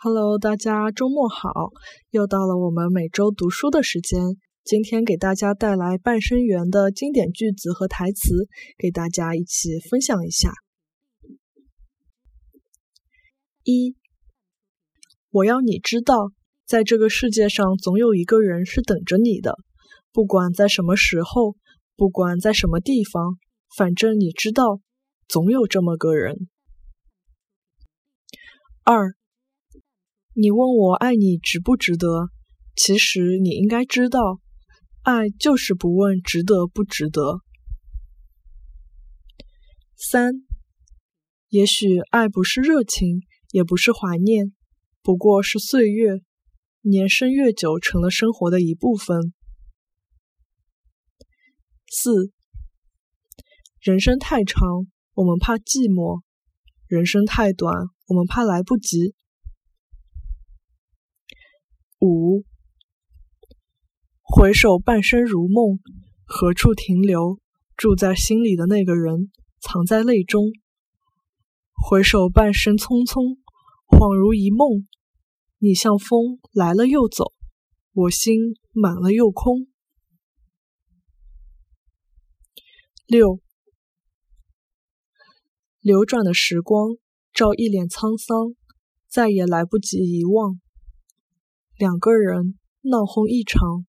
Hello，大家周末好！又到了我们每周读书的时间。今天给大家带来《半生缘》的经典句子和台词，给大家一起分享一下。一，我要你知道，在这个世界上总有一个人是等着你的，不管在什么时候，不管在什么地方，反正你知道，总有这么个人。二。你问我爱你值不值得？其实你应该知道，爱就是不问值得不值得。三，也许爱不是热情，也不是怀念，不过是岁月，年深月久成了生活的一部分。四，人生太长，我们怕寂寞；人生太短，我们怕来不及。五，回首半生如梦，何处停留？住在心里的那个人，藏在泪中。回首半生匆匆，恍如一梦。你像风来了又走，我心满了又空。六，流转的时光，照一脸沧桑，再也来不及遗忘。两个人闹哄一场，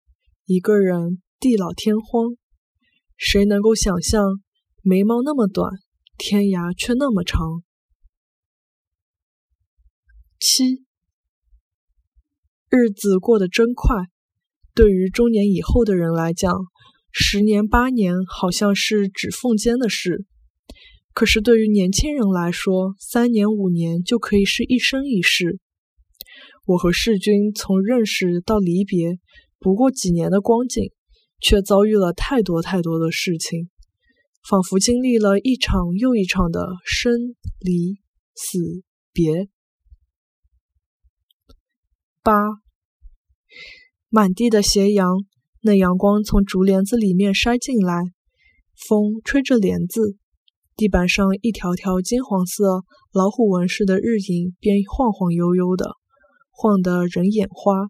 一个人地老天荒。谁能够想象眉毛那么短，天涯却那么长？七，日子过得真快。对于中年以后的人来讲，十年八年好像是指缝间的事；可是对于年轻人来说，三年五年就可以是一生一世。我和世君从认识到离别，不过几年的光景，却遭遇了太多太多的事情，仿佛经历了一场又一场的生离死别。八，满地的斜阳，那阳光从竹帘子里面筛进来，风吹着帘子，地板上一条条金黄色老虎纹似的日影，便晃晃悠悠的。晃得人眼花。